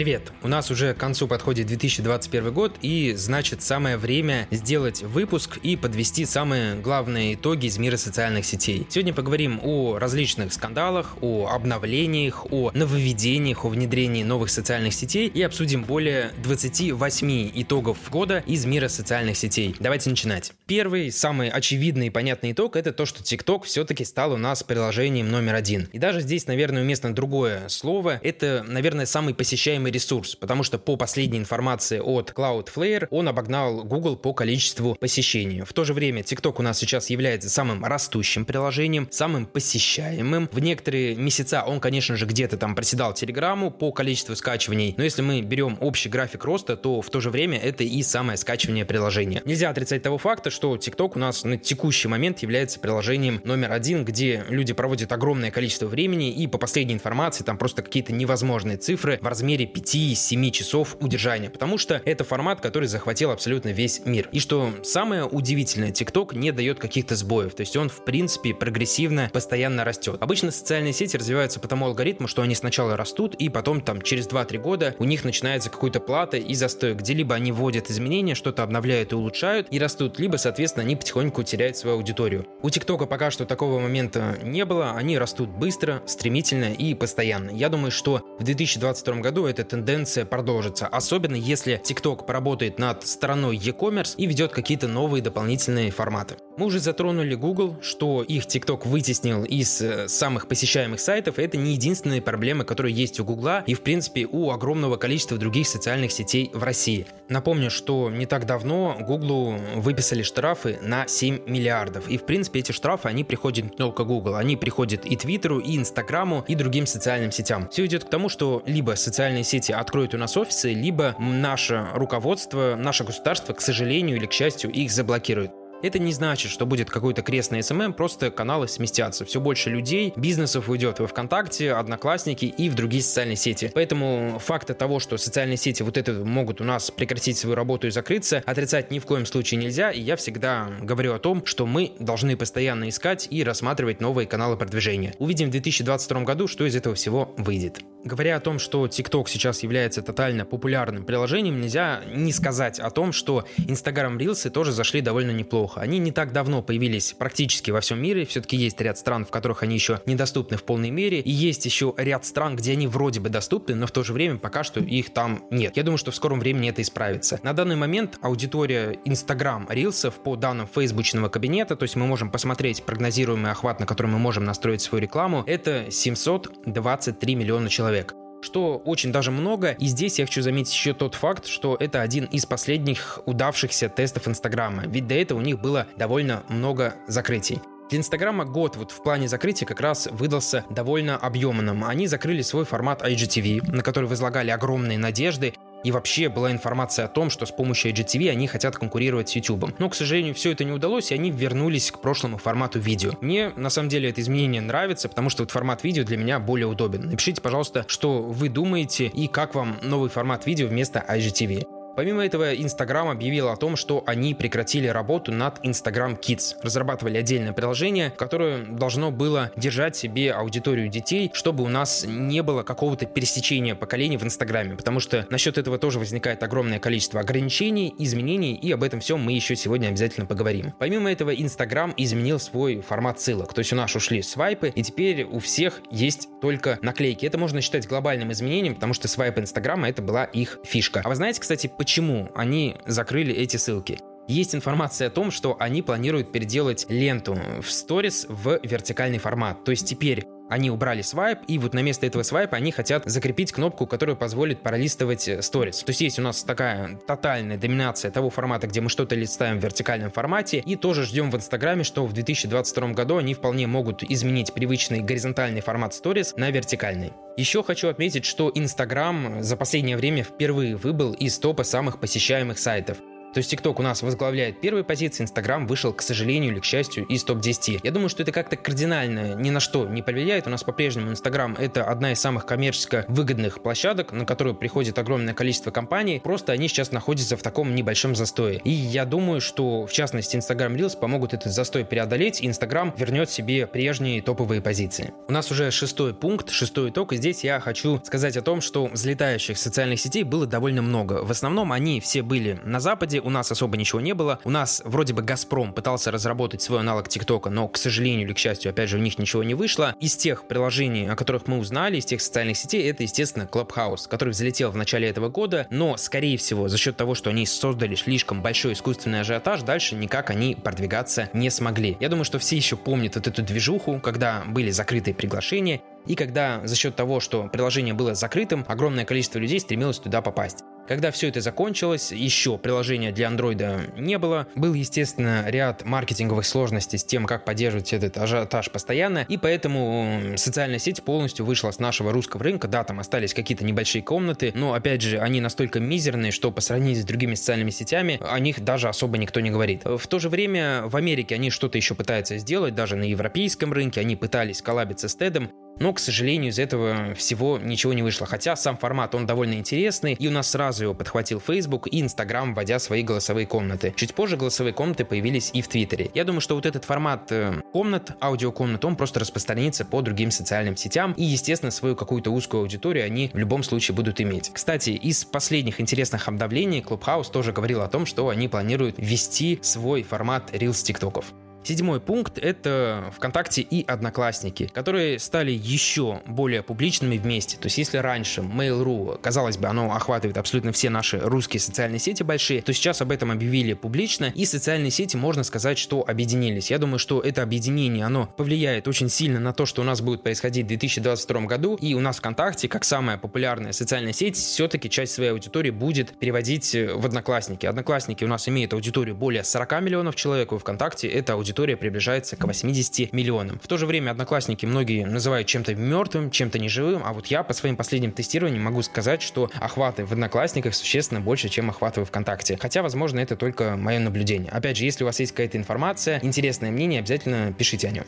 Привет! У нас уже к концу подходит 2021 год, и значит самое время сделать выпуск и подвести самые главные итоги из мира социальных сетей. Сегодня поговорим о различных скандалах, о обновлениях, о нововведениях, о внедрении новых социальных сетей и обсудим более 28 итогов года из мира социальных сетей. Давайте начинать. Первый, самый очевидный и понятный итог это то, что TikTok все-таки стал у нас приложением номер один. И даже здесь, наверное, уместно другое слово. Это, наверное, самый посещаемый управляемый ресурс, потому что по последней информации от Cloudflare он обогнал Google по количеству посещений. В то же время TikTok у нас сейчас является самым растущим приложением, самым посещаемым. В некоторые месяца он, конечно же, где-то там проседал Телеграму по количеству скачиваний, но если мы берем общий график роста, то в то же время это и самое скачивание приложения. Нельзя отрицать того факта, что TikTok у нас на текущий момент является приложением номер один, где люди проводят огромное количество времени и по последней информации там просто какие-то невозможные цифры в размере 5-7 часов удержания, потому что это формат, который захватил абсолютно весь мир. И что самое удивительное, TikTok не дает каких-то сбоев, то есть он в принципе прогрессивно постоянно растет. Обычно социальные сети развиваются по тому алгоритму, что они сначала растут, и потом там через 2-3 года у них начинается какой-то плата и застой, где либо они вводят изменения, что-то обновляют и улучшают, и растут, либо, соответственно, они потихоньку теряют свою аудиторию. У ТикТока пока что такого момента не было, они растут быстро, стремительно и постоянно. Я думаю, что в 2022 году это эта тенденция продолжится, особенно если TikTok поработает над стороной e-commerce и ведет какие-то новые дополнительные форматы. Мы уже затронули Google, что их TikTok вытеснил из э, самых посещаемых сайтов, это не единственные проблемы, которые есть у Google и, в принципе, у огромного количества других социальных сетей в России. Напомню, что не так давно Google выписали штрафы на 7 миллиардов, и, в принципе, эти штрафы, они приходят не только Google, они приходят и Твиттеру, и Инстаграму, и другим социальным сетям. Все идет к тому, что либо социальные сети откроют у нас офисы, либо наше руководство, наше государство, к сожалению или к счастью, их заблокирует. Это не значит, что будет какой-то крест на СММ, просто каналы сместятся. Все больше людей, бизнесов уйдет во ВКонтакте, Одноклассники и в другие социальные сети. Поэтому факта того, что социальные сети вот это могут у нас прекратить свою работу и закрыться, отрицать ни в коем случае нельзя. И я всегда говорю о том, что мы должны постоянно искать и рассматривать новые каналы продвижения. Увидим в 2022 году, что из этого всего выйдет. Говоря о том, что TikTok сейчас является тотально популярным приложением, нельзя не сказать о том, что Instagram Reels тоже зашли довольно неплохо. Они не так давно появились практически во всем мире, все-таки есть ряд стран, в которых они еще недоступны в полной мере, и есть еще ряд стран, где они вроде бы доступны, но в то же время пока что их там нет. Я думаю, что в скором времени это исправится. На данный момент аудитория Instagram Reels по данным фейсбучного кабинета, то есть мы можем посмотреть прогнозируемый охват, на который мы можем настроить свою рекламу, это 723 миллиона человек что очень даже много. И здесь я хочу заметить еще тот факт, что это один из последних удавшихся тестов Инстаграма. Ведь до этого у них было довольно много закрытий. Для Инстаграма год вот в плане закрытия как раз выдался довольно объемным. Они закрыли свой формат IGTV, на который возлагали огромные надежды, и вообще была информация о том, что с помощью IGTV они хотят конкурировать с YouTube. Но, к сожалению, все это не удалось, и они вернулись к прошлому формату видео. Мне, на самом деле, это изменение нравится, потому что вот формат видео для меня более удобен. Напишите, пожалуйста, что вы думаете и как вам новый формат видео вместо IGTV. Помимо этого, Instagram объявил о том, что они прекратили работу над Instagram Kids. Разрабатывали отдельное приложение, которое должно было держать себе аудиторию детей, чтобы у нас не было какого-то пересечения поколений в Инстаграме, потому что насчет этого тоже возникает огромное количество ограничений, изменений, и об этом всем мы еще сегодня обязательно поговорим. Помимо этого, Instagram изменил свой формат ссылок, то есть у нас ушли свайпы, и теперь у всех есть только наклейки. Это можно считать глобальным изменением, потому что свайп Инстаграма это была их фишка. А вы знаете, кстати, почему они закрыли эти ссылки? Есть информация о том, что они планируют переделать ленту в сторис в вертикальный формат. То есть теперь они убрали свайп, и вот на место этого свайпа они хотят закрепить кнопку, которая позволит пролистывать сторис. То есть есть у нас такая тотальная доминация того формата, где мы что-то листаем в вертикальном формате, и тоже ждем в Инстаграме, что в 2022 году они вполне могут изменить привычный горизонтальный формат сторис на вертикальный. Еще хочу отметить, что Инстаграм за последнее время впервые выбыл из топа самых посещаемых сайтов. То есть TikTok у нас возглавляет первые позиции, Instagram вышел, к сожалению или к счастью, из топ-10. Я думаю, что это как-то кардинально ни на что не повлияет. У нас по-прежнему Instagram это одна из самых коммерчески выгодных площадок, на которую приходит огромное количество компаний. Просто они сейчас находятся в таком небольшом застое. И я думаю, что в частности Instagram Reels помогут этот застой преодолеть, и Instagram вернет себе прежние топовые позиции. У нас уже шестой пункт, шестой итог, и здесь я хочу сказать о том, что взлетающих социальных сетей было довольно много. В основном они все были на Западе, у нас особо ничего не было. У нас вроде бы Газпром пытался разработать свой аналог ТикТока, но, к сожалению или к счастью, опять же, у них ничего не вышло. Из тех приложений, о которых мы узнали, из тех социальных сетей, это, естественно, Clubhouse, который взлетел в начале этого года, но, скорее всего, за счет того, что они создали слишком большой искусственный ажиотаж, дальше никак они продвигаться не смогли. Я думаю, что все еще помнят вот эту движуху, когда были закрытые приглашения, и когда за счет того, что приложение было закрытым, огромное количество людей стремилось туда попасть. Когда все это закончилось, еще приложения для андроида не было. Был, естественно, ряд маркетинговых сложностей с тем, как поддерживать этот ажиотаж постоянно, и поэтому социальная сеть полностью вышла с нашего русского рынка. Да, там остались какие-то небольшие комнаты, но, опять же, они настолько мизерные, что по сравнению с другими социальными сетями о них даже особо никто не говорит. В то же время в Америке они что-то еще пытаются сделать, даже на европейском рынке они пытались коллабиться с Тедом, но, к сожалению, из этого всего ничего не вышло. Хотя сам формат, он довольно интересный, и у нас сразу его подхватил Facebook и Instagram, вводя свои голосовые комнаты. Чуть позже голосовые комнаты появились и в Твиттере. Я думаю, что вот этот формат э, комнат, аудиокомнат, он просто распространится по другим социальным сетям, и, естественно, свою какую-то узкую аудиторию они в любом случае будут иметь. Кстати, из последних интересных обновлений Clubhouse тоже говорил о том, что они планируют ввести свой формат Reels ТикТоков. Седьмой пункт — это ВКонтакте и Одноклассники, которые стали еще более публичными вместе. То есть если раньше Mail.ru, казалось бы, оно охватывает абсолютно все наши русские социальные сети большие, то сейчас об этом объявили публично, и социальные сети, можно сказать, что объединились. Я думаю, что это объединение, оно повлияет очень сильно на то, что у нас будет происходить в 2022 году, и у нас ВКонтакте, как самая популярная социальная сеть, все-таки часть своей аудитории будет переводить в Одноклассники. Одноклассники у нас имеют аудиторию более 40 миллионов человек, у ВКонтакте это аудитория аудитория приближается к 80 миллионам. В то же время одноклассники многие называют чем-то мертвым, чем-то неживым, а вот я по своим последним тестированиям могу сказать, что охваты в одноклассниках существенно больше, чем охваты в ВКонтакте. Хотя, возможно, это только мое наблюдение. Опять же, если у вас есть какая-то информация, интересное мнение, обязательно пишите о нем.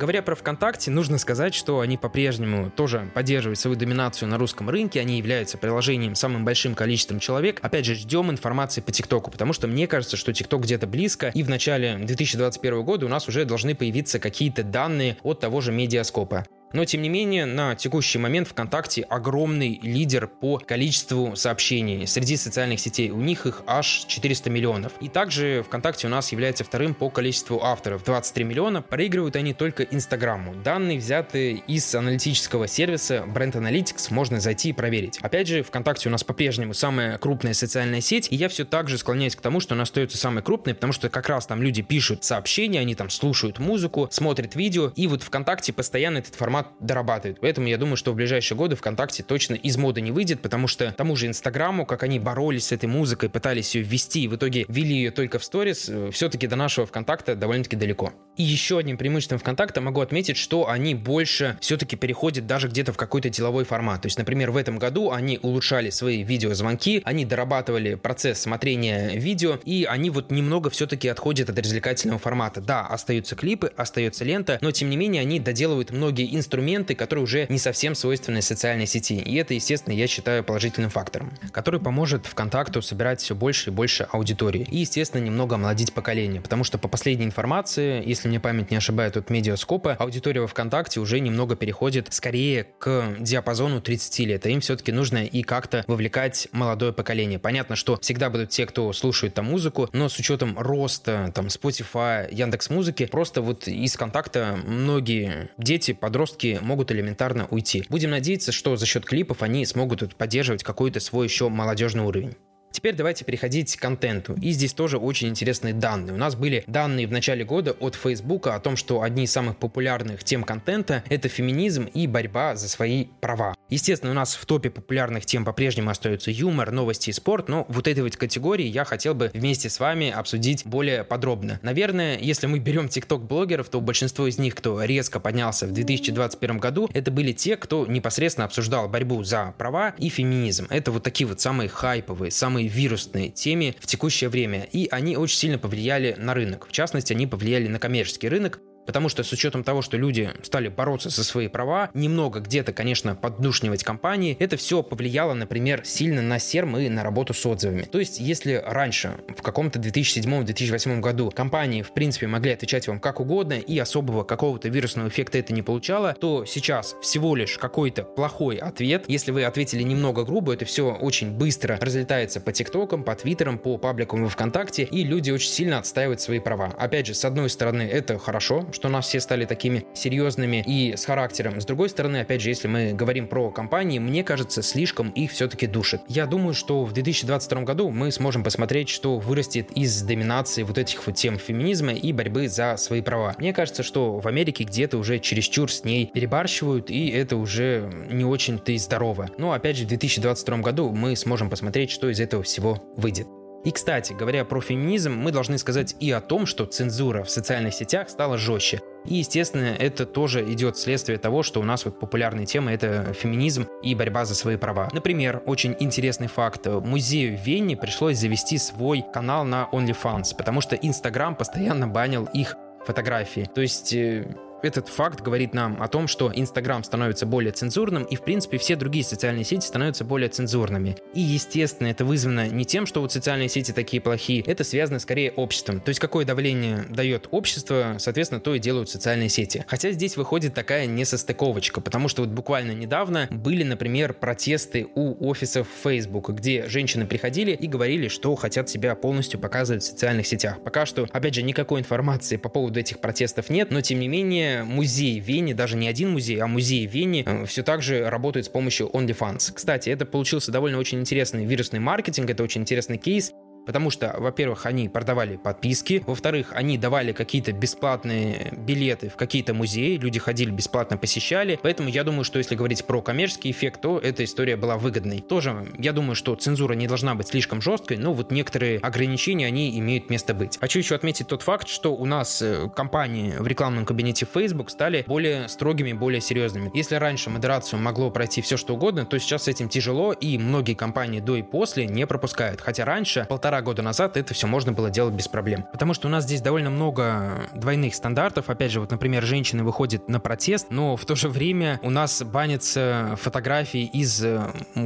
Говоря про ВКонтакте, нужно сказать, что они по-прежнему тоже поддерживают свою доминацию на русском рынке, они являются приложением с самым большим количеством человек. Опять же, ждем информации по ТикТоку, потому что мне кажется, что ТикТок где-то близко, и в начале 2021 года у нас уже должны появиться какие-то данные от того же Медиаскопа. Но, тем не менее, на текущий момент ВКонтакте огромный лидер по количеству сообщений среди социальных сетей. У них их аж 400 миллионов. И также ВКонтакте у нас является вторым по количеству авторов. 23 миллиона. Проигрывают они только Инстаграму. Данные взяты из аналитического сервиса Brand Analytics. Можно зайти и проверить. Опять же, ВКонтакте у нас по-прежнему самая крупная социальная сеть. И я все так же склоняюсь к тому, что она остается самой крупной, потому что как раз там люди пишут сообщения, они там слушают музыку, смотрят видео. И вот ВКонтакте постоянно этот формат формат дорабатывает. Поэтому я думаю, что в ближайшие годы ВКонтакте точно из моды не выйдет, потому что тому же Инстаграму, как они боролись с этой музыкой, пытались ее ввести и в итоге ввели ее только в сторис, э, все-таки до нашего ВКонтакта довольно-таки далеко. И еще одним преимуществом ВКонтакта могу отметить, что они больше все-таки переходят даже где-то в какой-то деловой формат. То есть, например, в этом году они улучшали свои видеозвонки, они дорабатывали процесс смотрения видео, и они вот немного все-таки отходят от развлекательного формата. Да, остаются клипы, остается лента, но тем не менее они доделывают многие инструменты инструменты, которые уже не совсем свойственны социальной сети. И это, естественно, я считаю положительным фактором, который поможет ВКонтакту собирать все больше и больше аудитории. И, естественно, немного омолодить поколение, потому что по последней информации, если мне память не ошибает от медиаскопа, аудитория во ВКонтакте уже немного переходит скорее к диапазону 30 лет. А им все-таки нужно и как-то вовлекать молодое поколение. Понятно, что всегда будут те, кто слушает там музыку, но с учетом роста там Spotify, Яндекс Музыки, просто вот из контакта многие дети, подростки подростки могут элементарно уйти. Будем надеяться, что за счет клипов они смогут поддерживать какой-то свой еще молодежный уровень. Теперь давайте переходить к контенту. И здесь тоже очень интересные данные. У нас были данные в начале года от Facebook о том, что одни из самых популярных тем контента — это феминизм и борьба за свои права. Естественно, у нас в топе популярных тем по-прежнему остаются юмор, новости и спорт, но вот этой вот категории я хотел бы вместе с вами обсудить более подробно. Наверное, если мы берем тикток-блогеров, то большинство из них, кто резко поднялся в 2021 году, это были те, кто непосредственно обсуждал борьбу за права и феминизм. Это вот такие вот самые хайповые, самые самой вирусной теме в текущее время, и они очень сильно повлияли на рынок. В частности, они повлияли на коммерческий рынок, Потому что с учетом того, что люди стали бороться за свои права, немного где-то, конечно, поддушнивать компании, это все повлияло, например, сильно на серм и на работу с отзывами. То есть, если раньше, в каком-то 2007-2008 году, компании, в принципе, могли отвечать вам как угодно и особого какого-то вирусного эффекта это не получало, то сейчас всего лишь какой-то плохой ответ. Если вы ответили немного грубо, это все очень быстро разлетается по ТикТокам, по Твиттерам, по пабликам во ВКонтакте, и люди очень сильно отстаивают свои права. Опять же, с одной стороны, это хорошо, что нас все стали такими серьезными и с характером. С другой стороны, опять же, если мы говорим про компании, мне кажется, слишком их все-таки душит. Я думаю, что в 2022 году мы сможем посмотреть, что вырастет из доминации вот этих вот тем феминизма и борьбы за свои права. Мне кажется, что в Америке где-то уже чересчур с ней перебарщивают, и это уже не очень-то и здорово. Но опять же, в 2022 году мы сможем посмотреть, что из этого всего выйдет. И, кстати, говоря про феминизм, мы должны сказать и о том, что цензура в социальных сетях стала жестче. И, естественно, это тоже идет следствие того, что у нас вот популярные темы — это феминизм и борьба за свои права. Например, очень интересный факт. Музею в Вене пришлось завести свой канал на OnlyFans, потому что Инстаграм постоянно банил их фотографии. То есть э, этот факт говорит нам о том, что Инстаграм становится более цензурным, и, в принципе, все другие социальные сети становятся более цензурными. И, естественно, это вызвано не тем, что вот социальные сети такие плохие, это связано скорее обществом. То есть, какое давление дает общество, соответственно, то и делают социальные сети. Хотя здесь выходит такая несостыковочка, потому что вот буквально недавно были, например, протесты у офисов Facebook, где женщины приходили и говорили, что хотят себя полностью показывать в социальных сетях. Пока что, опять же, никакой информации по поводу этих протестов нет, но, тем не менее, музей Вене, даже не один музей, а музей Вене э, все так же работает с помощью OnlyFans. Кстати, это получился довольно очень интересный вирусный маркетинг, это очень интересный кейс, Потому что, во-первых, они продавали подписки, во-вторых, они давали какие-то бесплатные билеты в какие-то музеи, люди ходили бесплатно посещали, поэтому я думаю, что если говорить про коммерческий эффект, то эта история была выгодной. Тоже, я думаю, что цензура не должна быть слишком жесткой, но вот некоторые ограничения, они имеют место быть. Хочу еще отметить тот факт, что у нас э, компании в рекламном кабинете Facebook стали более строгими, более серьезными. Если раньше модерацию могло пройти все что угодно, то сейчас с этим тяжело, и многие компании до и после не пропускают. Хотя раньше полтора полтора года назад это все можно было делать без проблем. Потому что у нас здесь довольно много двойных стандартов. Опять же, вот, например, женщины выходят на протест, но в то же время у нас банятся фотографии из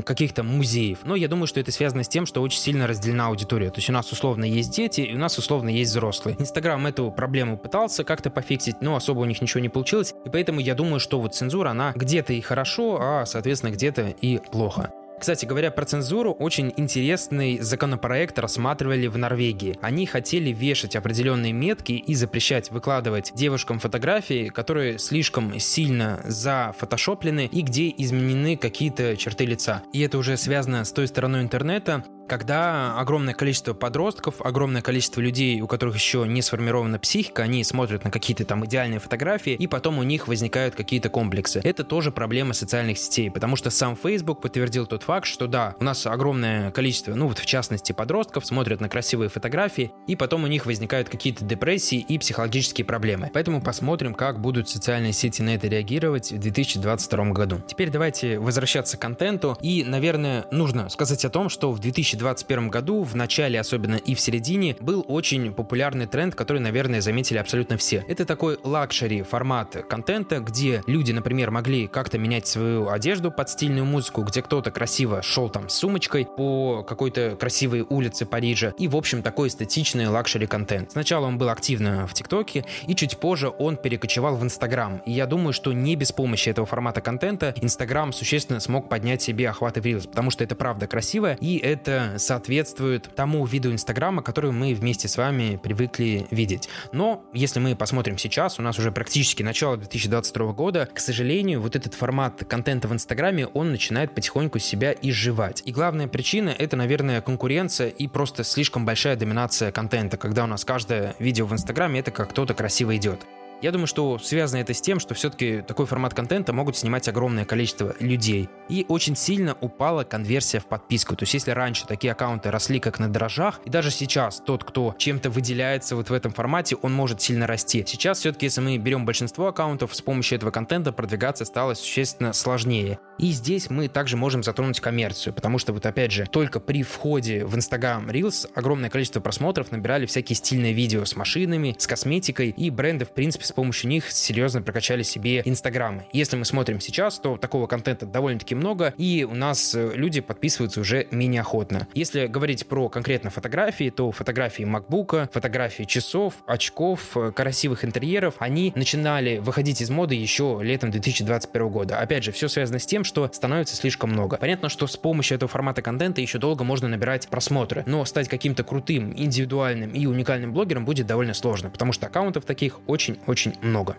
каких-то музеев. Но я думаю, что это связано с тем, что очень сильно разделена аудитория. То есть у нас условно есть дети, и у нас условно есть взрослые. Инстаграм эту проблему пытался как-то пофиксить, но особо у них ничего не получилось. И поэтому я думаю, что вот цензура, она где-то и хорошо, а, соответственно, где-то и плохо. Кстати говоря, про цензуру очень интересный законопроект рассматривали в Норвегии. Они хотели вешать определенные метки и запрещать выкладывать девушкам фотографии, которые слишком сильно зафотошоплены и где изменены какие-то черты лица. И это уже связано с той стороной интернета, когда огромное количество подростков, огромное количество людей, у которых еще не сформирована психика, они смотрят на какие-то там идеальные фотографии, и потом у них возникают какие-то комплексы. Это тоже проблема социальных сетей, потому что сам Facebook подтвердил тот факт, что да, у нас огромное количество, ну вот в частности подростков, смотрят на красивые фотографии, и потом у них возникают какие-то депрессии и психологические проблемы. Поэтому посмотрим, как будут социальные сети на это реагировать в 2022 году. Теперь давайте возвращаться к контенту, и, наверное, нужно сказать о том, что в 2000 2021 году, в начале особенно и в середине, был очень популярный тренд, который, наверное, заметили абсолютно все. Это такой лакшери формат контента, где люди, например, могли как-то менять свою одежду под стильную музыку, где кто-то красиво шел там с сумочкой по какой-то красивой улице Парижа. И, в общем, такой эстетичный лакшери контент. Сначала он был активно в ТикТоке, и чуть позже он перекочевал в Инстаграм. И я думаю, что не без помощи этого формата контента Инстаграм существенно смог поднять себе охваты в Reels, потому что это правда красиво, и это соответствует тому виду Инстаграма, который мы вместе с вами привыкли видеть. Но если мы посмотрим сейчас, у нас уже практически начало 2022 года, к сожалению, вот этот формат контента в Инстаграме, он начинает потихоньку себя изживать. И главная причина — это, наверное, конкуренция и просто слишком большая доминация контента, когда у нас каждое видео в Инстаграме — это как кто-то красиво идет. Я думаю, что связано это с тем, что все-таки такой формат контента могут снимать огромное количество людей. И очень сильно упала конверсия в подписку. То есть если раньше такие аккаунты росли как на дрожжах, и даже сейчас тот, кто чем-то выделяется вот в этом формате, он может сильно расти. Сейчас все-таки, если мы берем большинство аккаунтов, с помощью этого контента продвигаться стало существенно сложнее. И здесь мы также можем затронуть коммерцию, потому что вот опять же, только при входе в Instagram Reels огромное количество просмотров набирали всякие стильные видео с машинами, с косметикой, и бренды, в принципе, с помощью них серьезно прокачали себе Инстаграмы. Если мы смотрим сейчас, то такого контента довольно-таки много, и у нас э, люди подписываются уже менее охотно. Если говорить про конкретно фотографии, то фотографии MacBook, фотографии часов, очков, э, красивых интерьеров, они начинали выходить из моды еще летом 2021 года. Опять же, все связано с тем, что становится слишком много. Понятно, что с помощью этого формата контента еще долго можно набирать просмотры, но стать каким-то крутым, индивидуальным и уникальным блогером будет довольно сложно, потому что аккаунтов таких очень-очень много.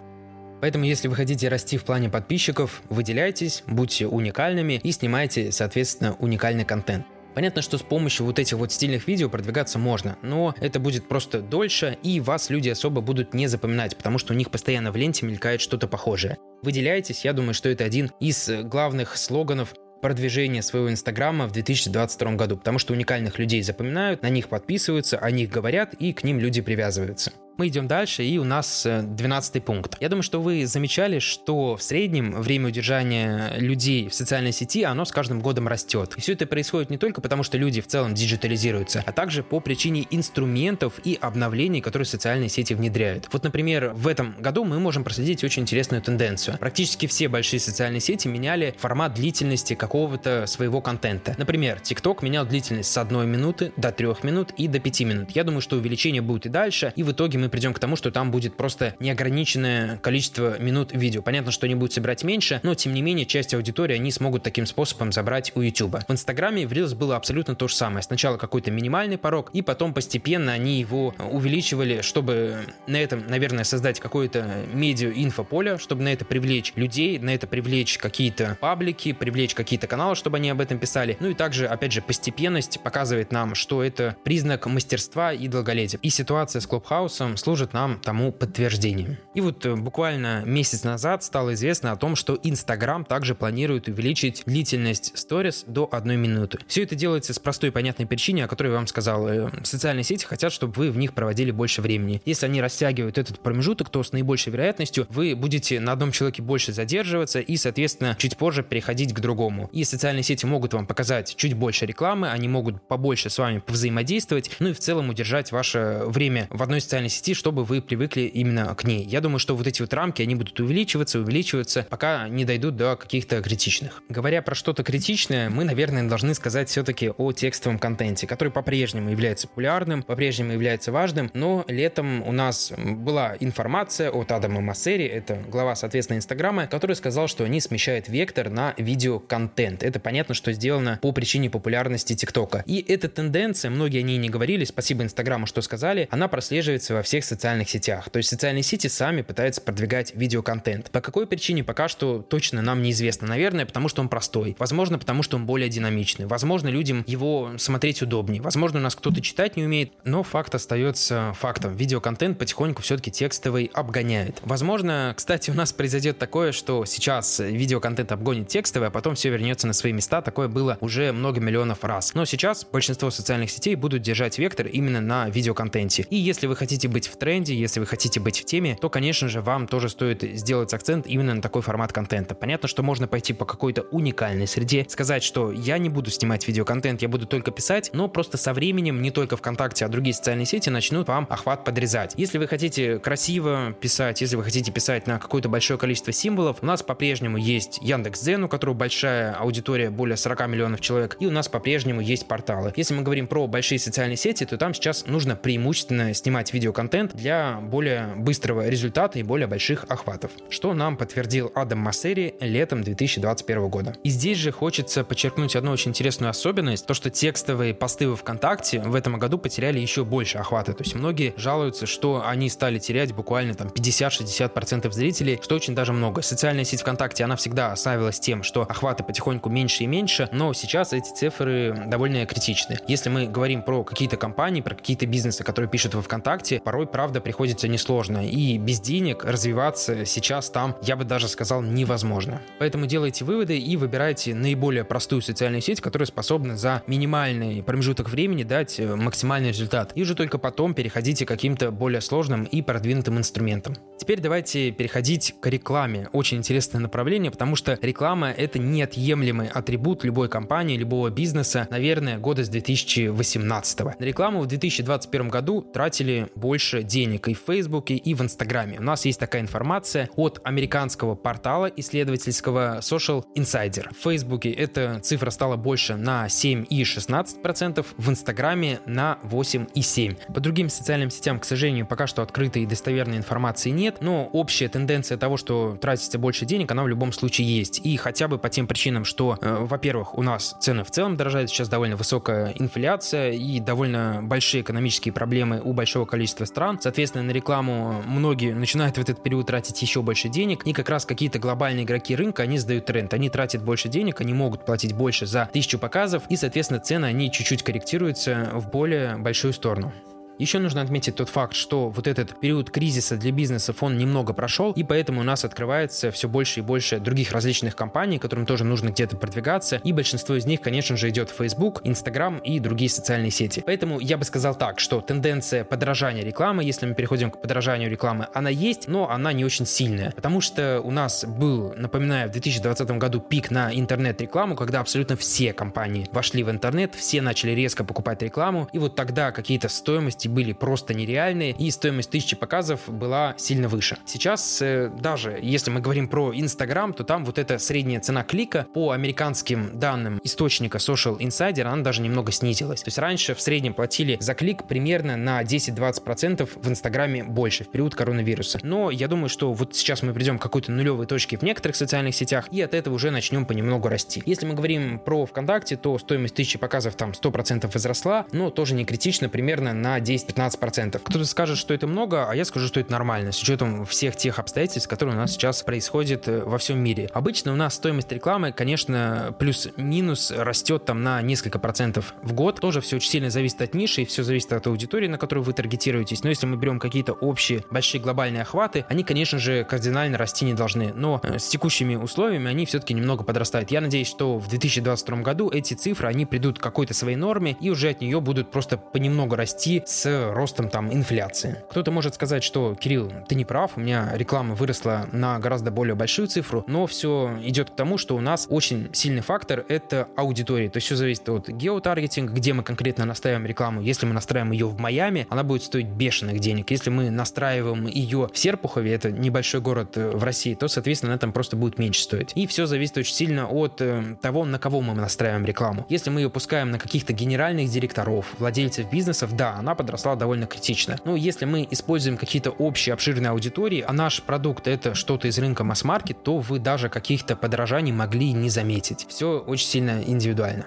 Поэтому, если вы хотите расти в плане подписчиков, выделяйтесь, будьте уникальными и снимайте, соответственно, уникальный контент. Понятно, что с помощью вот этих вот стильных видео продвигаться можно, но это будет просто дольше, и вас люди особо будут не запоминать, потому что у них постоянно в ленте мелькает что-то похожее. Выделяйтесь, я думаю, что это один из главных слоганов продвижения своего Инстаграма в 2022 году, потому что уникальных людей запоминают, на них подписываются, о них говорят, и к ним люди привязываются. Мы идем дальше, и у нас 12 э, пункт. Я думаю, что вы замечали, что в среднем время удержания людей в социальной сети, оно с каждым годом растет. И все это происходит не только потому, что люди в целом диджитализируются, а также по причине инструментов и обновлений, которые социальные сети внедряют. Вот, например, в этом году мы можем проследить очень интересную тенденцию. Практически все большие социальные сети меняли формат длительности какого-то своего контента. Например, TikTok менял длительность с одной минуты до трех минут и до пяти минут. Я думаю, что увеличение будет и дальше, и в итоге мы мы придем к тому, что там будет просто неограниченное количество минут видео. Понятно, что они будут собирать меньше, но тем не менее часть аудитории они смогут таким способом забрать у YouTube. В Инстаграме в Reels было абсолютно то же самое. Сначала какой-то минимальный порог, и потом постепенно они его увеличивали, чтобы на этом, наверное, создать какое-то медиа-инфополе, чтобы на это привлечь людей, на это привлечь какие-то паблики, привлечь какие-то каналы, чтобы они об этом писали. Ну и также, опять же, постепенность показывает нам, что это признак мастерства и долголетия. И ситуация с Клубхаусом служит нам тому подтверждением. И вот э, буквально месяц назад стало известно о том, что Инстаграм также планирует увеличить длительность сторис до одной минуты. Все это делается с простой и понятной причиной, о которой я вам сказал. Э, социальные сети хотят, чтобы вы в них проводили больше времени. Если они растягивают этот промежуток, то с наибольшей вероятностью вы будете на одном человеке больше задерживаться и, соответственно, чуть позже переходить к другому. И социальные сети могут вам показать чуть больше рекламы, они могут побольше с вами взаимодействовать, ну и в целом удержать ваше время в одной социальной сети чтобы вы привыкли именно к ней. Я думаю, что вот эти вот рамки, они будут увеличиваться, увеличиваться, пока не дойдут до каких-то критичных. Говоря про что-то критичное, мы, наверное, должны сказать все-таки о текстовом контенте, который по-прежнему является популярным, по-прежнему является важным, но летом у нас была информация от Адама Массери, это глава, соответственно, Инстаграма, который сказал, что они смещают вектор на видеоконтент. Это понятно, что сделано по причине популярности ТикТока. И эта тенденция, многие о ней не говорили, спасибо Инстаграму, что сказали, она прослеживается во всех социальных сетях. То есть социальные сети сами пытаются продвигать видеоконтент. По какой причине пока что точно нам неизвестно. Наверное, потому что он простой. Возможно, потому что он более динамичный. Возможно, людям его смотреть удобнее. Возможно, у нас кто-то читать не умеет, но факт остается фактом. Видеоконтент потихоньку все-таки текстовый обгоняет. Возможно, кстати, у нас произойдет такое, что сейчас видеоконтент обгонит текстовый, а потом все вернется на свои места. Такое было уже много миллионов раз. Но сейчас большинство социальных сетей будут держать вектор именно на видеоконтенте. И если вы хотите быть в тренде, если вы хотите быть в теме, то, конечно же, вам тоже стоит сделать акцент именно на такой формат контента. Понятно, что можно пойти по какой-то уникальной среде, сказать, что я не буду снимать видеоконтент, я буду только писать, но просто со временем не только ВКонтакте, а другие социальные сети начнут вам охват подрезать. Если вы хотите красиво писать, если вы хотите писать на какое-то большое количество символов, у нас по-прежнему есть Яндекс.Дзен, у которого большая аудитория, более 40 миллионов человек, и у нас по-прежнему есть порталы. Если мы говорим про большие социальные сети, то там сейчас нужно преимущественно снимать видеоконтент, для более быстрого результата и более больших охватов, что нам подтвердил Адам Массери летом 2021 года. И здесь же хочется подчеркнуть одну очень интересную особенность, то что текстовые посты в ВКонтакте в этом году потеряли еще больше охвата, то есть многие жалуются, что они стали терять буквально там 50-60% зрителей, что очень даже много. Социальная сеть ВКонтакте, она всегда славилась тем, что охваты потихоньку меньше и меньше, но сейчас эти цифры довольно критичны. Если мы говорим про какие-то компании, про какие-то бизнесы, которые пишут во ВКонтакте, порой порой, правда, приходится несложно. И без денег развиваться сейчас там, я бы даже сказал, невозможно. Поэтому делайте выводы и выбирайте наиболее простую социальную сеть, которая способна за минимальный промежуток времени дать э, максимальный результат. И уже только потом переходите к каким-то более сложным и продвинутым инструментам. Теперь давайте переходить к рекламе. Очень интересное направление, потому что реклама — это неотъемлемый атрибут любой компании, любого бизнеса, наверное, года с 2018 -го. На рекламу в 2021 году тратили больше денег и в Фейсбуке, и в Инстаграме. У нас есть такая информация от американского портала исследовательского Social Insider. В Фейсбуке эта цифра стала больше на 7,16%, в Инстаграме на 8,7%. По другим социальным сетям, к сожалению, пока что открытой и достоверной информации нет, но общая тенденция того, что тратится больше денег, она в любом случае есть. И хотя бы по тем причинам, что, э, во-первых, у нас цены в целом дорожают, сейчас довольно высокая инфляция и довольно большие экономические проблемы у большого количества стран. Соответственно, на рекламу многие начинают в этот период тратить еще больше денег. И как раз какие-то глобальные игроки рынка, они сдают тренд. Они тратят больше денег, они могут платить больше за тысячу показов. И, соответственно, цены, они чуть-чуть корректируются в более большую сторону. Еще нужно отметить тот факт, что вот этот период кризиса для бизнесов, он немного прошел, и поэтому у нас открывается все больше и больше других различных компаний, которым тоже нужно где-то продвигаться, и большинство из них, конечно же, идет в Facebook, Instagram и другие социальные сети. Поэтому я бы сказал так, что тенденция подорожания рекламы, если мы переходим к подорожанию рекламы, она есть, но она не очень сильная, потому что у нас был, напоминаю, в 2020 году пик на интернет-рекламу, когда абсолютно все компании вошли в интернет, все начали резко покупать рекламу, и вот тогда какие-то стоимости стоимости были просто нереальные, и стоимость тысячи показов была сильно выше. Сейчас э, даже если мы говорим про Инстаграм, то там вот эта средняя цена клика по американским данным источника Social Insider, она даже немного снизилась. То есть раньше в среднем платили за клик примерно на 10-20% в Инстаграме больше в период коронавируса. Но я думаю, что вот сейчас мы придем к какой-то нулевой точке в некоторых социальных сетях, и от этого уже начнем понемногу расти. Если мы говорим про ВКонтакте, то стоимость тысячи показов там 100% возросла, но тоже не критично, примерно на 10 10-15%. Кто-то скажет, что это много, а я скажу, что это нормально, с учетом всех тех обстоятельств, которые у нас сейчас происходят э, во всем мире. Обычно у нас стоимость рекламы, конечно, плюс-минус растет там на несколько процентов в год. Тоже все очень сильно зависит от ниши, и все зависит от аудитории, на которую вы таргетируетесь. Но если мы берем какие-то общие, большие глобальные охваты, они, конечно же, кардинально расти не должны. Но э, с текущими условиями они все-таки немного подрастают. Я надеюсь, что в 2022 году эти цифры, они придут к какой-то своей норме, и уже от нее будут просто понемногу расти с ростом там инфляции. Кто-то может сказать, что, Кирилл, ты не прав, у меня реклама выросла на гораздо более большую цифру, но все идет к тому, что у нас очень сильный фактор — это аудитория. То есть все зависит от геотаргетинга, где мы конкретно настраиваем рекламу. Если мы настраиваем ее в Майами, она будет стоить бешеных денег. Если мы настраиваем ее в Серпухове, это небольшой город э, в России, то, соответственно, она там просто будет меньше стоить. И все зависит очень сильно от э, того, на кого мы настраиваем рекламу. Если мы ее пускаем на каких-то генеральных директоров, владельцев бизнесов, да, она подрастает росла довольно критично. Но если мы используем какие-то общие обширные аудитории, а наш продукт это что-то из рынка масс-маркет, то вы даже каких-то подорожаний могли не заметить. Все очень сильно индивидуально.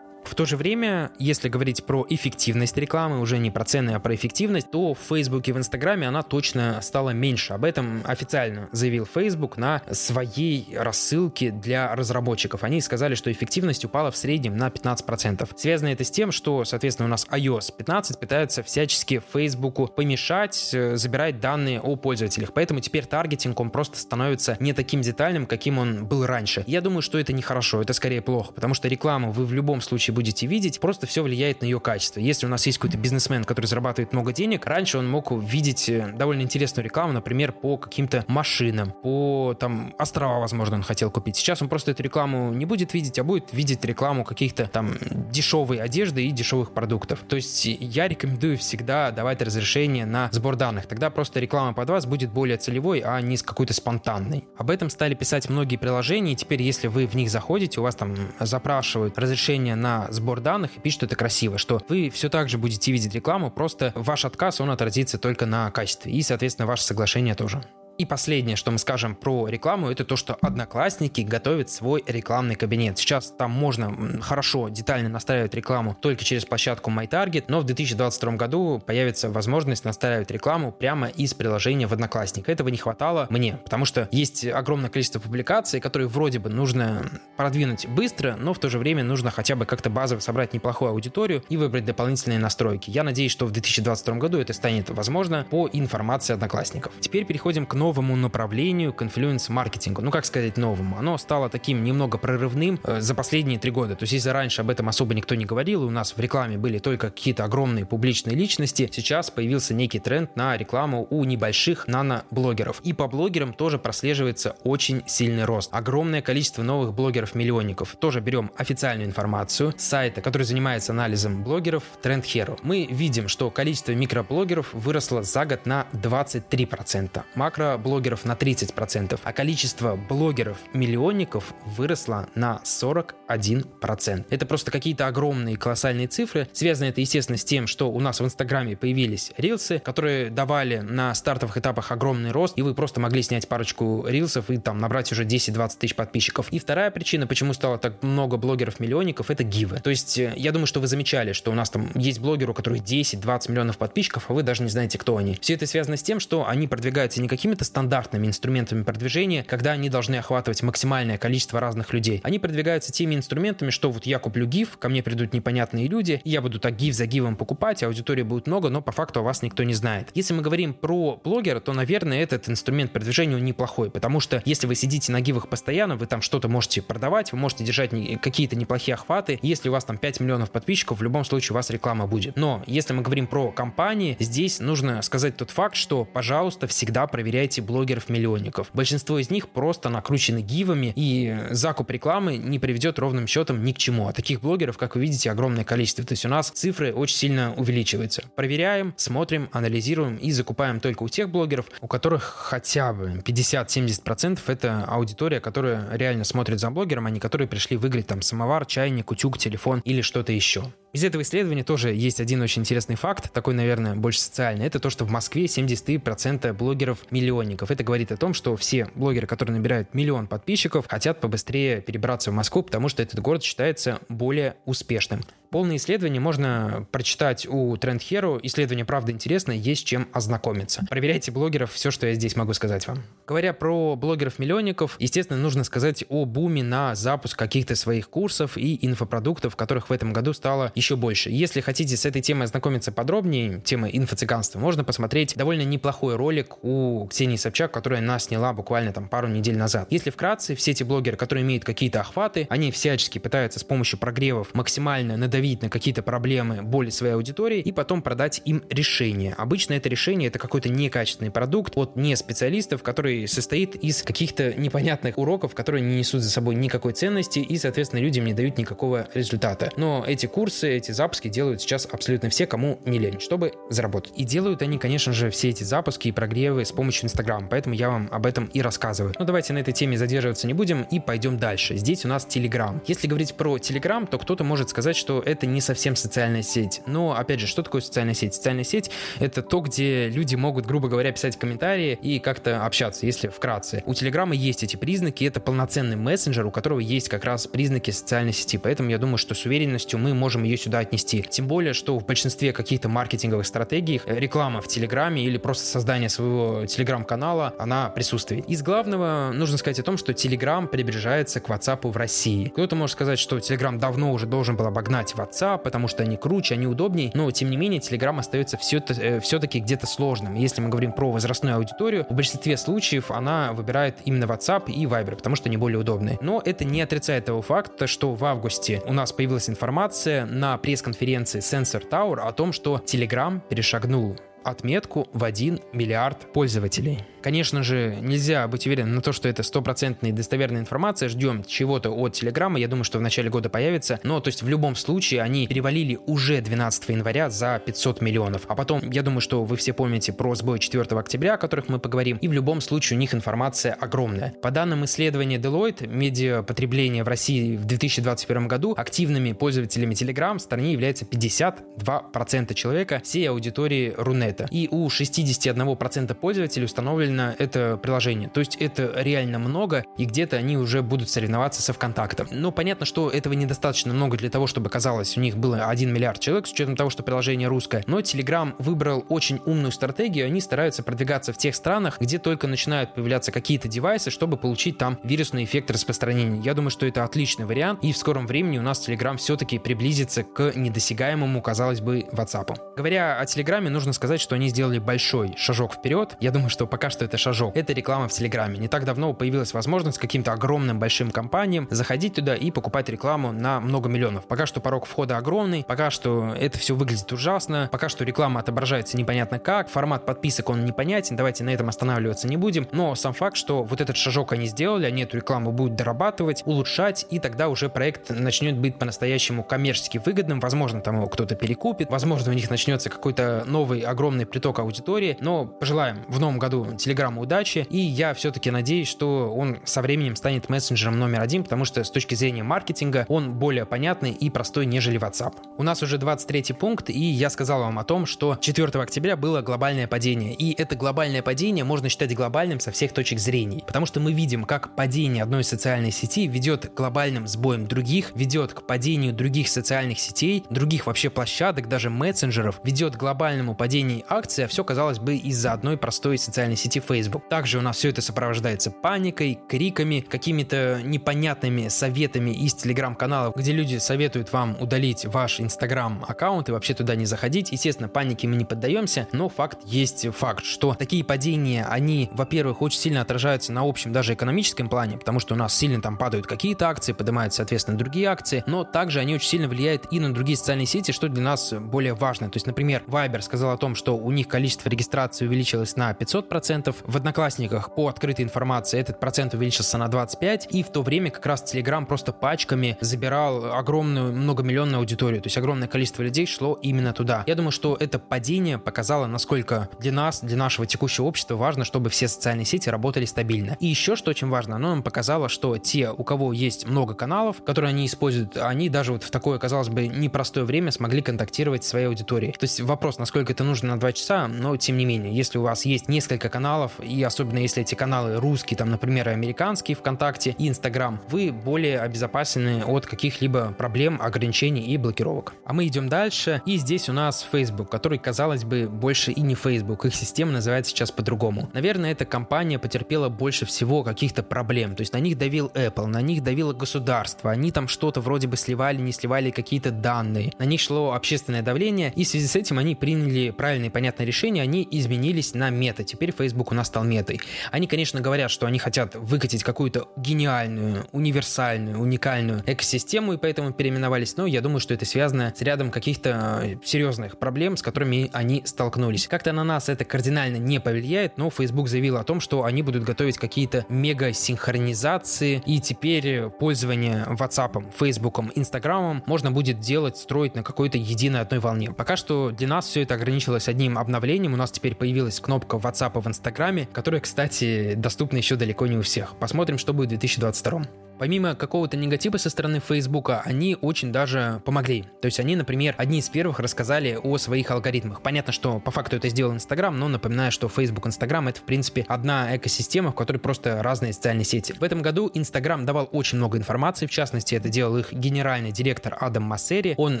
В то же время, если говорить про эффективность рекламы, уже не про цены, а про эффективность, то в Facebook и в Инстаграме она точно стала меньше. Об этом официально заявил Facebook на своей рассылке для разработчиков. Они сказали, что эффективность упала в среднем на 15%. Связано это с тем, что, соответственно, у нас iOS 15 пытается всячески Facebook помешать, э, забирать данные о пользователях. Поэтому теперь таргетинг, он просто становится не таким детальным, каким он был раньше. Я думаю, что это нехорошо, это скорее плохо, потому что рекламу вы в любом случае будете видеть, просто все влияет на ее качество. Если у нас есть какой-то бизнесмен, который зарабатывает много денег, раньше он мог видеть э, довольно интересную рекламу, например, по каким-то машинам, по там острова, возможно, он хотел купить. Сейчас он просто эту рекламу не будет видеть, а будет видеть рекламу каких-то там дешевой одежды и дешевых продуктов. То есть я рекомендую всегда давать разрешение на сбор данных. Тогда просто реклама под вас будет более целевой, а не с какой-то спонтанной. Об этом стали писать многие приложения, и теперь, если вы в них заходите, у вас там запрашивают разрешение на сбор данных и пишет это красиво, что вы все так же будете видеть рекламу, просто ваш отказ, он отразится только на качестве и, соответственно, ваше соглашение тоже. И последнее, что мы скажем про рекламу, это то, что Одноклассники готовят свой рекламный кабинет. Сейчас там можно хорошо, детально настраивать рекламу только через площадку MyTarget, но в 2022 году появится возможность настраивать рекламу прямо из приложения в Одноклассник. Этого не хватало мне, потому что есть огромное количество публикаций, которые вроде бы нужно продвинуть быстро, но в то же время нужно хотя бы как-то базово собрать неплохую аудиторию и выбрать дополнительные настройки. Я надеюсь, что в 2022 году это станет возможно по информации Одноклассников. Теперь переходим к новому направлению, к инфлюенс-маркетингу. Ну, как сказать новому? Оно стало таким немного прорывным э, за последние три года. То есть, если раньше об этом особо никто не говорил, и у нас в рекламе были только какие-то огромные публичные личности, сейчас появился некий тренд на рекламу у небольших нано-блогеров. И по блогерам тоже прослеживается очень сильный рост. Огромное количество новых блогеров-миллионников. Тоже берем официальную информацию с сайта, который занимается анализом блогеров Trend Hero. Мы видим, что количество микроблогеров выросло за год на 23%. Макро блогеров на 30%, а количество блогеров-миллионников выросло на 41%. Это просто какие-то огромные колоссальные цифры. Связано это, естественно, с тем, что у нас в Инстаграме появились рилсы, которые давали на стартовых этапах огромный рост, и вы просто могли снять парочку рилсов и там набрать уже 10-20 тысяч подписчиков. И вторая причина, почему стало так много блогеров-миллионников, это гивы. То есть э, я думаю, что вы замечали, что у нас там есть блогеры, у которых 10-20 миллионов подписчиков, а вы даже не знаете, кто они. Все это связано с тем, что они продвигаются не какими-то стандартными инструментами продвижения, когда они должны охватывать максимальное количество разных людей. Они продвигаются теми инструментами, что вот я куплю гиф, ко мне придут непонятные люди, и я буду так гиф за гивом покупать, аудитории будет много, но по факту о вас никто не знает. Если мы говорим про блогера, то, наверное, этот инструмент продвижения неплохой, потому что если вы сидите на гивах постоянно, вы там что-то можете продавать, вы можете держать какие-то неплохие охваты. Если у вас там 5 миллионов подписчиков, в любом случае у вас реклама будет. Но если мы говорим про компании, здесь нужно сказать тот факт, что, пожалуйста, всегда проверяйте блогеров-миллионников. Большинство из них просто накручены гивами, и закуп рекламы не приведет ровным счетом ни к чему. А таких блогеров, как вы видите, огромное количество. То есть у нас цифры очень сильно увеличиваются. Проверяем, смотрим, анализируем и закупаем только у тех блогеров, у которых хотя бы 50-70% это аудитория, которая реально смотрит за блогером, а не которые пришли выиграть там самовар, чайник, утюг, телефон или что-то еще. Из этого исследования тоже есть один очень интересный факт, такой, наверное, больше социальный. Это то, что в Москве 73% блогеров-миллионников. Это говорит о том, что все блогеры, которые набирают миллион подписчиков, хотят побыстрее перебраться в Москву, потому что этот город считается более успешным. Полное исследование можно прочитать у Trend Hero. Исследование, правда, интересное, есть чем ознакомиться. Проверяйте блогеров, все, что я здесь могу сказать вам. Говоря про блогеров-миллионников, естественно, нужно сказать о буме на запуск каких-то своих курсов и инфопродуктов, которых в этом году стало еще больше. Если хотите с этой темой ознакомиться подробнее, темы инфо-цыганства, можно посмотреть довольно неплохой ролик у Ксении Собчак, которая нас сняла буквально там пару недель назад. Если вкратце, все эти блогеры, которые имеют какие-то охваты, они всячески пытаются с помощью прогревов максимально надавить надавить на какие-то проблемы, боли своей аудитории и потом продать им решение. Обычно это решение это какой-то некачественный продукт от не специалистов, который состоит из каких-то непонятных уроков, которые не несут за собой никакой ценности и, соответственно, людям не дают никакого результата. Но эти курсы, эти запуски делают сейчас абсолютно все, кому не лень, чтобы заработать. И делают они, конечно же, все эти запуски и прогревы с помощью Инстаграма, поэтому я вам об этом и рассказываю. Но давайте на этой теме задерживаться не будем и пойдем дальше. Здесь у нас Телеграм. Если говорить про Телеграм, то кто-то может сказать, что это не совсем социальная сеть. Но, опять же, что такое социальная сеть? Социальная сеть — это то, где люди могут, грубо говоря, писать комментарии и как-то общаться, если вкратце. У Телеграма есть эти признаки, это полноценный мессенджер, у которого есть как раз признаки социальной сети, поэтому я думаю, что с уверенностью мы можем ее сюда отнести. Тем более, что в большинстве каких-то маркетинговых стратегий реклама в Телеграме или просто создание своего Телеграм-канала, она присутствует. Из главного нужно сказать о том, что Телеграм приближается к WhatsApp в России. Кто-то может сказать, что Телеграм давно уже должен был обогнать WhatsApp, потому что они круче, они удобнее, но тем не менее Telegram остается э, все-таки где-то сложным. Если мы говорим про возрастную аудиторию, в большинстве случаев она выбирает именно WhatsApp и Viber, потому что они более удобные. Но это не отрицает того факта, что в августе у нас появилась информация на пресс-конференции Sensor Tower о том, что Telegram перешагнул отметку в 1 миллиард пользователей. Конечно же, нельзя быть уверенным на то, что это стопроцентная и достоверная информация. Ждем чего-то от Телеграма. Я думаю, что в начале года появится. Но, то есть, в любом случае, они перевалили уже 12 января за 500 миллионов. А потом, я думаю, что вы все помните про сбой 4 октября, о которых мы поговорим. И в любом случае, у них информация огромная. По данным исследования Deloitte, медиапотребление в России в 2021 году активными пользователями Telegram стране является 52% человека всей аудитории Рунета. И у 61% пользователей установлена именно это приложение. То есть это реально много, и где-то они уже будут соревноваться со ВКонтактом. Но понятно, что этого недостаточно много для того, чтобы казалось, у них было 1 миллиард человек, с учетом того, что приложение русское. Но Telegram выбрал очень умную стратегию, они стараются продвигаться в тех странах, где только начинают появляться какие-то девайсы, чтобы получить там вирусный эффект распространения. Я думаю, что это отличный вариант, и в скором времени у нас Telegram все-таки приблизится к недосягаемому, казалось бы, WhatsApp. Говоря о Телеграме, нужно сказать, что они сделали большой шажок вперед. Я думаю, что пока что это шажок. Это реклама в Телеграме. Не так давно появилась возможность каким-то огромным большим компаниям заходить туда и покупать рекламу на много миллионов. Пока что порог входа огромный, пока что это все выглядит ужасно, пока что реклама отображается непонятно как, формат подписок он непонятен, давайте на этом останавливаться не будем, но сам факт, что вот этот шажок они сделали, они эту рекламу будут дорабатывать, улучшать, и тогда уже проект начнет быть по-настоящему коммерчески выгодным, возможно, там его кто-то перекупит, возможно, у них начнется какой-то новый огромный приток аудитории, но пожелаем в новом году Телеграму удачи, и я все-таки надеюсь, что он со временем станет мессенджером номер один, потому что с точки зрения маркетинга он более понятный и простой, нежели WhatsApp. У нас уже 23 пункт, и я сказал вам о том, что 4 октября было глобальное падение, и это глобальное падение можно считать глобальным со всех точек зрения, потому что мы видим, как падение одной социальной сети ведет к глобальным сбоям других, ведет к падению других социальных сетей, других вообще площадок, даже мессенджеров, ведет к глобальному падению акций, а все, казалось бы, из-за одной простой социальной сети Facebook. Также у нас все это сопровождается паникой, криками, какими-то непонятными советами из телеграм-каналов, где люди советуют вам удалить ваш инстаграм аккаунт и вообще туда не заходить. Естественно, панике мы не поддаемся, но факт есть факт, что такие падения, они, во-первых, очень сильно отражаются на общем даже экономическом плане, потому что у нас сильно там падают какие-то акции, поднимаются, соответственно, другие акции, но также они очень сильно влияют и на другие социальные сети, что для нас более важно. То есть, например, Viber сказал о том, что у них количество регистрации увеличилось на 500%, в Одноклассниках по открытой информации этот процент увеличился на 25%, и в то время как раз Telegram просто пачками забирал огромную многомиллионную аудиторию, то есть огромное количество людей шло именно туда. Я думаю, что это падение показало, насколько для нас, для нашего текущего общества важно, чтобы все социальные сети работали стабильно. И еще, что очень важно, оно нам показало, что те, у кого есть много каналов, которые они используют, они даже вот в такое, казалось бы, непростое время смогли контактировать с своей аудиторией. То есть вопрос, насколько это нужно на 2 часа, но тем не менее, если у вас есть несколько каналов, и особенно если эти каналы русские, там, например, американские ВКонтакте и Инстаграм, вы более обезопасены от каких-либо проблем, ограничений и блокировок. А мы идем дальше, и здесь у нас Facebook, который, казалось бы, больше и не Facebook, их система называется сейчас по-другому. Наверное, эта компания потерпела больше всего каких-то проблем, то есть на них давил Apple, на них давило государство, они там что-то вроде бы сливали, не сливали какие-то данные, на них шло общественное давление, и в связи с этим они приняли правильное и понятное решение, они изменились на мета. Теперь Facebook у нас стал метой. Они, конечно, говорят, что они хотят выкатить какую-то гениальную, универсальную, уникальную экосистему, и поэтому переименовались, но я думаю, что это связано с рядом каких-то э, серьезных проблем, с которыми они столкнулись. Как-то на нас это кардинально не повлияет, но Facebook заявил о том, что они будут готовить какие-то мега-синхронизации, и теперь пользование WhatsApp, Facebook, Instagram можно будет делать, строить на какой-то единой одной волне. Пока что для нас все это ограничилось одним обновлением, у нас теперь появилась кнопка WhatsApp в Инстаграме, которая, кстати, доступна еще далеко не у всех. Посмотрим, что будет в 2022. Помимо какого-то негатива со стороны Фейсбука, они очень даже помогли. То есть они, например, одни из первых рассказали о своих алгоритмах. Понятно, что по факту это сделал Инстаграм, но напоминаю, что Facebook, Инстаграм это в принципе одна экосистема, в которой просто разные социальные сети. В этом году Инстаграм давал очень много информации, в частности, это делал их генеральный директор Адам Массери. Он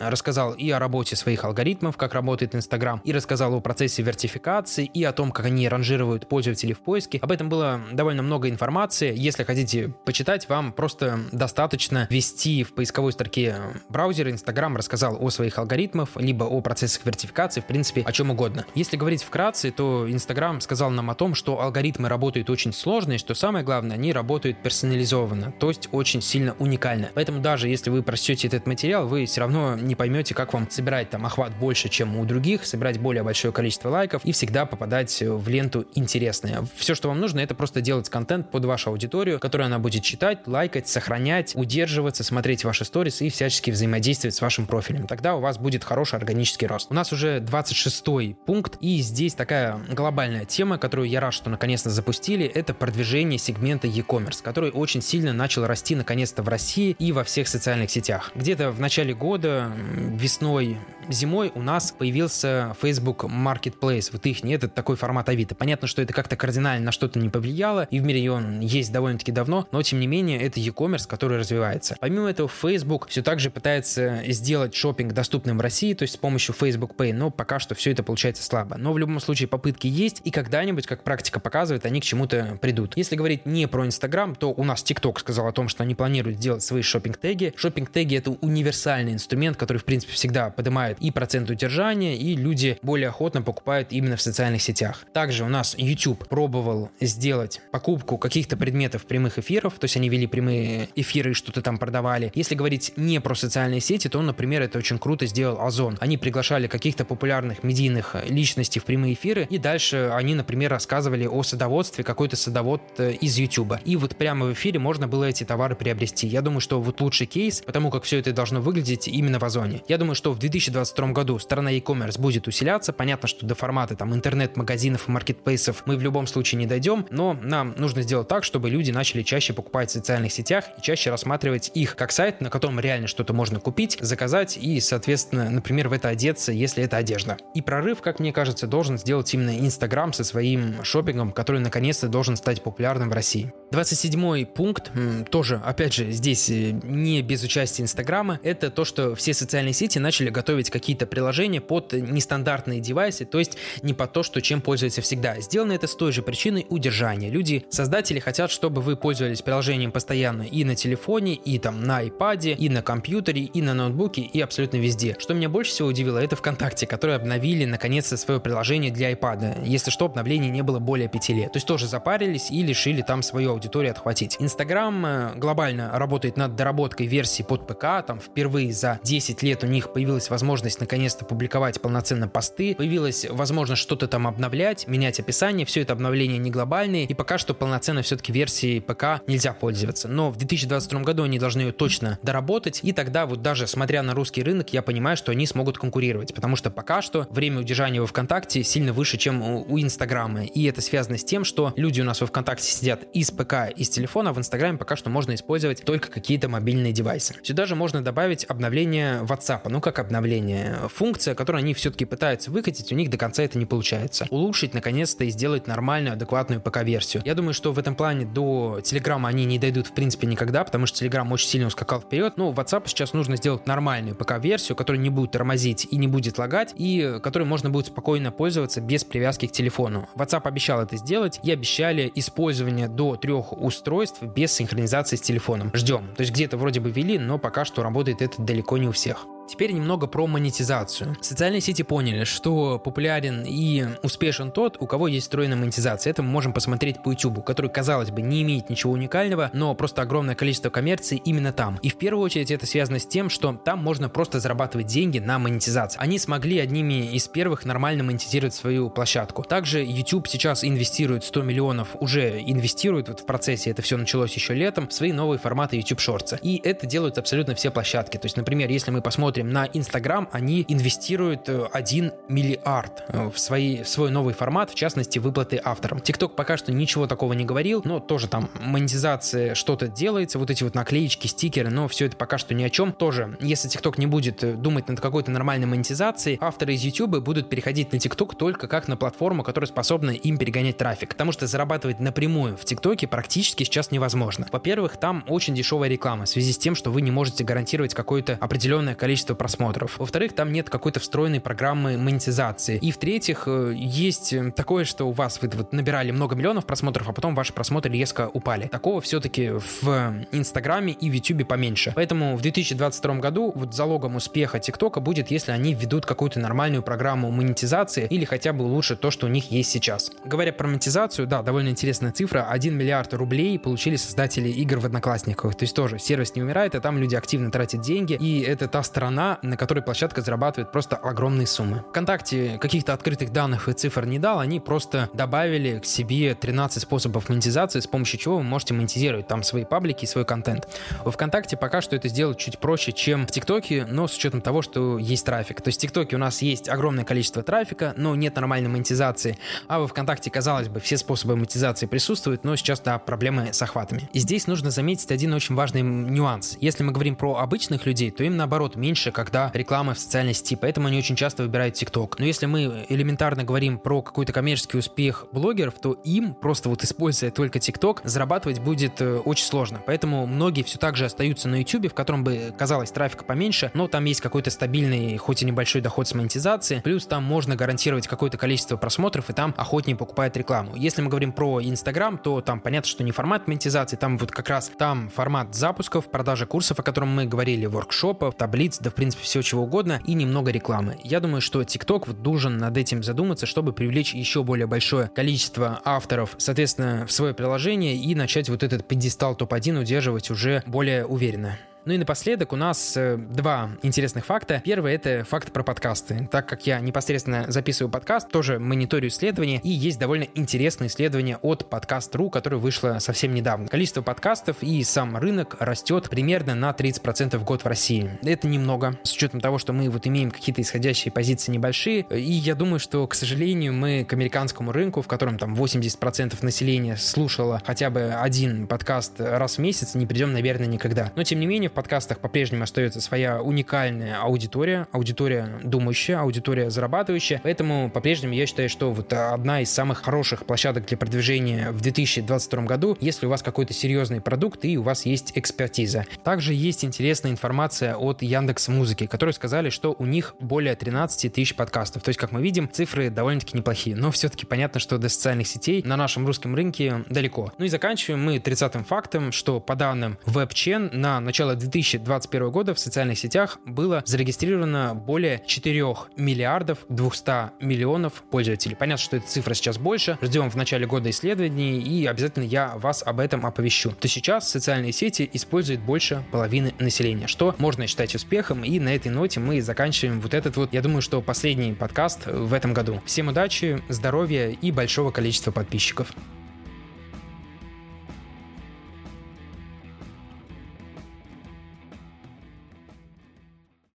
рассказал и о работе своих алгоритмов, как работает Инстаграм, и рассказал о процессе вертификации, и о том, как они ранжируют пользователей в поиске. Об этом было довольно много информации. Если хотите почитать, вам просто просто достаточно ввести в поисковой строке браузера Instagram рассказал о своих алгоритмах, либо о процессах вертификации, в принципе, о чем угодно. Если говорить вкратце, то Instagram сказал нам о том, что алгоритмы работают очень сложно, и что самое главное, они работают персонализованно, то есть очень сильно уникально. Поэтому даже если вы прочтете этот материал, вы все равно не поймете, как вам собирать там охват больше, чем у других, собирать более большое количество лайков и всегда попадать в ленту интересное. Все, что вам нужно, это просто делать контент под вашу аудиторию, которую она будет читать, лайкать, лайкать, сохранять, удерживаться, смотреть ваши сторис и всячески взаимодействовать с вашим профилем. Тогда у вас будет хороший органический рост. У нас уже 26 пункт, и здесь такая глобальная тема, которую я рад, что наконец-то запустили, это продвижение сегмента e-commerce, который очень сильно начал расти наконец-то в России и во всех социальных сетях. Где-то в начале года, весной зимой у нас появился Facebook Marketplace. Вот их нет, это такой формат Авито. Понятно, что это как-то кардинально на что-то не повлияло, и в мире он есть довольно-таки давно, но тем не менее это e-commerce, который развивается. Помимо этого, Facebook все так же пытается сделать шопинг доступным в России, то есть с помощью Facebook Pay, но пока что все это получается слабо. Но в любом случае попытки есть, и когда-нибудь, как практика показывает, они к чему-то придут. Если говорить не про Instagram, то у нас TikTok сказал о том, что они планируют сделать свои шопинг-теги. Шопинг-теги — это универсальный инструмент, который, в принципе, всегда поднимает и процент удержания, и люди более охотно покупают именно в социальных сетях. Также у нас YouTube пробовал сделать покупку каких-то предметов прямых эфиров, то есть они вели прямые эфиры и что-то там продавали. Если говорить не про социальные сети, то, например, это очень круто сделал Озон. Они приглашали каких-то популярных медийных личностей в прямые эфиры, и дальше они, например, рассказывали о садоводстве, какой-то садовод э, из YouTube. И вот прямо в эфире можно было эти товары приобрести. Я думаю, что вот лучший кейс, потому как все это должно выглядеть именно в Озоне. Я думаю, что в 2022 году сторона e-commerce будет усиляться. Понятно, что до формата там интернет-магазинов и маркетплейсов мы в любом случае не дойдем, но нам нужно сделать так, чтобы люди начали чаще покупать в социальных сетях и чаще рассматривать их как сайт, на котором реально что-то можно купить, заказать и, соответственно, например, в это одеться, если это одежда. И прорыв, как мне кажется, должен сделать именно Инстаграм со своим шопингом, который наконец-то должен стать популярным в России. 27 пункт, тоже, опять же, здесь э, не без участия Инстаграма, это то, что все социальные сети начали готовить какие-то приложения под нестандартные девайсы, то есть не под то, что чем пользуются всегда. Сделано это с той же причиной удержания. Люди, создатели хотят, чтобы вы пользовались приложением постоянно и на телефоне, и там на iPad, и на компьютере, и на ноутбуке, и абсолютно везде. Что меня больше всего удивило, это ВКонтакте, которые обновили наконец-то свое приложение для iPad. Если что, обновление не было более 5 лет. То есть тоже запарились и лишили там свою аудиторию отхватить. Инстаграм э, глобально работает над доработкой версии под ПК. Там впервые за 10 лет у них появилась возможность наконец-то публиковать полноценно посты. Появилась возможность что-то там обновлять, менять описание. Все это обновление не глобальные. И пока что полноценно все-таки версии ПК нельзя пользоваться. Но в 2022 году они должны ее точно доработать. И тогда вот даже смотря на русский рынок, я понимаю, что они смогут конкурировать. Потому что пока что время удержания во ВКонтакте сильно выше, чем у Инстаграма. И это связано с тем, что люди у нас во ВКонтакте сидят из ПК, из телефона, а в Инстаграме пока что можно использовать только какие-то мобильные девайсы. Сюда же можно добавить обновление WhatsApp. Ну, как обновление? Функция, которую они все-таки пытаются выкатить, у них до конца это не получается. Улучшить, наконец-то, и сделать нормальную, адекватную ПК-версию. Я думаю, что в этом плане до Телеграма они не дойдут, в принципе, никогда, потому что Телеграм очень сильно ускакал вперед. Но WhatsApp сейчас нужно сделать нормальную ПК-версию, которая не будет тормозить и не будет лагать, и которой можно будет спокойно пользоваться без привязки к телефону. WhatsApp обещал это сделать и обещали использование до трех устройств без синхронизации с телефоном. Ждем. То есть где-то вроде бы ввели, но пока что работает это далеко не у всех. Теперь немного про монетизацию. Социальные сети поняли, что популярен и успешен тот, у кого есть встроенная монетизация. Это мы можем посмотреть по YouTube, который, казалось бы, не имеет ничего уникального, но просто огромное количество коммерции именно там. И в первую очередь это связано с тем, что там можно просто зарабатывать деньги на монетизации. Они смогли одними из первых нормально монетизировать свою площадку. Также YouTube сейчас инвестирует 100 миллионов, уже инвестирует вот в процессе, это все началось еще летом, в свои новые форматы YouTube Shorts. И это делают абсолютно все площадки. То есть, например, если мы посмотрим посмотрим на Инстаграм, они инвестируют 1 э, миллиард э, в, свои, в свой новый формат, в частности, выплаты авторам. ТикТок пока что ничего такого не говорил, но тоже там монетизация что-то делается, вот эти вот наклеечки, стикеры, но все это пока что ни о чем. Тоже, если ТикТок не будет э, думать над какой-то нормальной монетизацией, авторы из YouTube будут переходить на ТикТок только как на платформу, которая способна им перегонять трафик. Потому что зарабатывать напрямую в ТикТоке практически сейчас невозможно. Во-первых, там очень дешевая реклама в связи с тем, что вы не можете гарантировать какое-то определенное количество количество просмотров. Во-вторых, там нет какой-то встроенной программы монетизации. И в-третьих, э, есть такое, что у вас вы вот набирали много миллионов просмотров, а потом ваши просмотры резко упали. Такого все-таки в Инстаграме и в Ютубе поменьше. Поэтому в 2022 году вот залогом успеха ТикТока будет, если они введут какую-то нормальную программу монетизации или хотя бы улучшат то, что у них есть сейчас. Говоря про монетизацию, да, довольно интересная цифра. 1 миллиард рублей получили создатели игр в Одноклассниках. То есть тоже сервис не умирает, а там люди активно тратят деньги. И это та сторона страна, на которой площадка зарабатывает просто огромные суммы. ВКонтакте каких-то открытых данных и цифр не дал, они просто добавили к себе 13 способов монетизации, с помощью чего вы можете монетизировать там свои паблики и свой контент. Во ВКонтакте пока что это сделать чуть проще, чем в ТикТоке, но с учетом того, что есть трафик. То есть в ТикТоке у нас есть огромное количество трафика, но нет нормальной монетизации, а во ВКонтакте, казалось бы, все способы монетизации присутствуют, но сейчас, да, проблемы с охватами. И здесь нужно заметить один очень важный нюанс. Если мы говорим про обычных людей, то им наоборот меньше больше, когда реклама в социальной сети, поэтому они очень часто выбирают TikTok. Но если мы элементарно говорим про какой-то коммерческий успех блогеров, то им просто вот используя только TikTok, зарабатывать будет э, очень сложно. Поэтому многие все так же остаются на YouTube, в котором бы казалось трафика поменьше, но там есть какой-то стабильный, хоть и небольшой доход с монетизации, плюс там можно гарантировать какое-то количество просмотров, и там охотнее покупают рекламу. Если мы говорим про Instagram, то там понятно, что не формат монетизации, там вот как раз там формат запусков, продажи курсов, о котором мы говорили, воркшопов, таблиц, да в принципе все чего угодно, и немного рекламы. Я думаю, что TikTok вот должен над этим задуматься, чтобы привлечь еще более большое количество авторов, соответственно, в свое приложение и начать вот этот пьедестал топ-1 удерживать уже более уверенно. Ну и напоследок у нас э, два интересных факта. Первый — это факт про подкасты. Так как я непосредственно записываю подкаст, тоже мониторю исследования, и есть довольно интересное исследование от подкаст.ру, которое вышло совсем недавно. Количество подкастов и сам рынок растет примерно на 30% в год в России. Это немного, с учетом того, что мы вот имеем какие-то исходящие позиции небольшие, и я думаю, что, к сожалению, мы к американскому рынку, в котором там 80% населения слушало хотя бы один подкаст раз в месяц, не придем, наверное, никогда. Но, тем не менее, подкастах по-прежнему остается своя уникальная аудитория, аудитория думающая, аудитория зарабатывающая. Поэтому по-прежнему я считаю, что вот одна из самых хороших площадок для продвижения в 2022 году, если у вас какой-то серьезный продукт и у вас есть экспертиза. Также есть интересная информация от Яндекс Музыки, которые сказали, что у них более 13 тысяч подкастов. То есть, как мы видим, цифры довольно-таки неплохие. Но все-таки понятно, что до социальных сетей на нашем русском рынке далеко. Ну и заканчиваем мы 30-м фактом, что по данным WebChain на начало 2021 года в социальных сетях было зарегистрировано более 4 миллиардов 200 миллионов пользователей. Понятно, что эта цифра сейчас больше. Ждем в начале года исследований, и обязательно я вас об этом оповещу. То сейчас социальные сети используют больше половины населения, что можно считать успехом. И на этой ноте мы заканчиваем вот этот вот, я думаю, что последний подкаст в этом году. Всем удачи, здоровья и большого количества подписчиков.